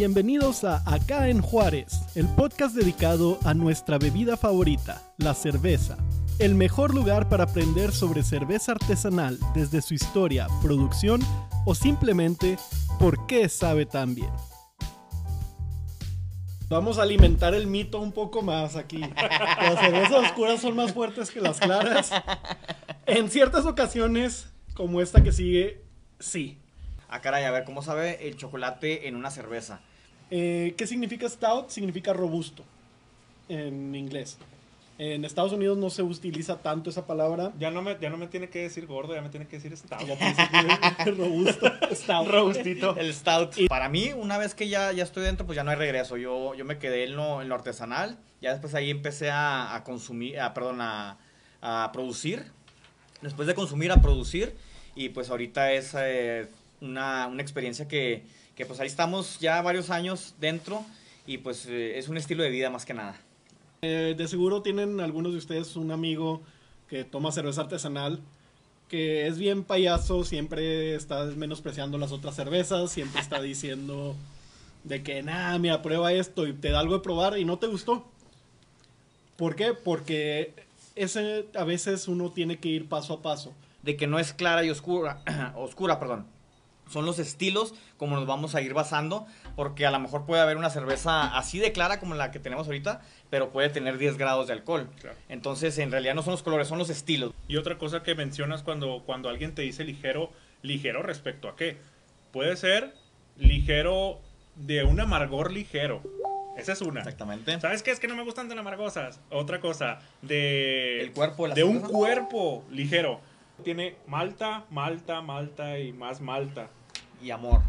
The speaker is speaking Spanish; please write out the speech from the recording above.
Bienvenidos a Acá en Juárez, el podcast dedicado a nuestra bebida favorita, la cerveza. El mejor lugar para aprender sobre cerveza artesanal desde su historia, producción o simplemente por qué sabe tan bien. Vamos a alimentar el mito un poco más aquí. Las cervezas oscuras son más fuertes que las claras. En ciertas ocasiones, como esta que sigue, sí. Ah, caray, a ver, ¿cómo sabe el chocolate en una cerveza? Eh, ¿Qué significa stout? Significa robusto en inglés. En Estados Unidos no se utiliza tanto esa palabra. Ya no me, ya no me tiene que decir gordo, ya me tiene que decir stout. Ya es robusto, stout. Robustito. El stout. Para mí, una vez que ya, ya estoy dentro, pues ya no hay regreso. Yo, yo me quedé en lo, en lo artesanal. Ya después ahí empecé a, a consumir, a, perdón, a, a producir. Después de consumir, a producir. Y pues ahorita es eh, una, una experiencia que, que pues ahí estamos ya varios años dentro. Y pues eh, es un estilo de vida más que nada. Eh, de seguro tienen algunos de ustedes un amigo que toma cerveza artesanal, que es bien payaso, siempre está menospreciando las otras cervezas, siempre está diciendo de que, nada, mira, prueba esto y te da algo de probar y no te gustó. ¿Por qué? Porque ese, a veces uno tiene que ir paso a paso. de que no es clara y oscura, oscura, perdón. Son los estilos como nos vamos a ir basando, porque a lo mejor puede haber una cerveza así de clara como la que tenemos ahorita, pero puede tener 10 grados de alcohol. Claro. Entonces, en realidad no son los colores, son los estilos. Y otra cosa que mencionas cuando, cuando alguien te dice ligero, ligero respecto a qué. Puede ser ligero de un amargor ligero. Esa es una. Exactamente. ¿Sabes qué? Es que no me gustan tan amargosas. Otra cosa, de... El cuerpo de De un cuerpo ligero. Tiene malta, malta, malta y más malta y amor.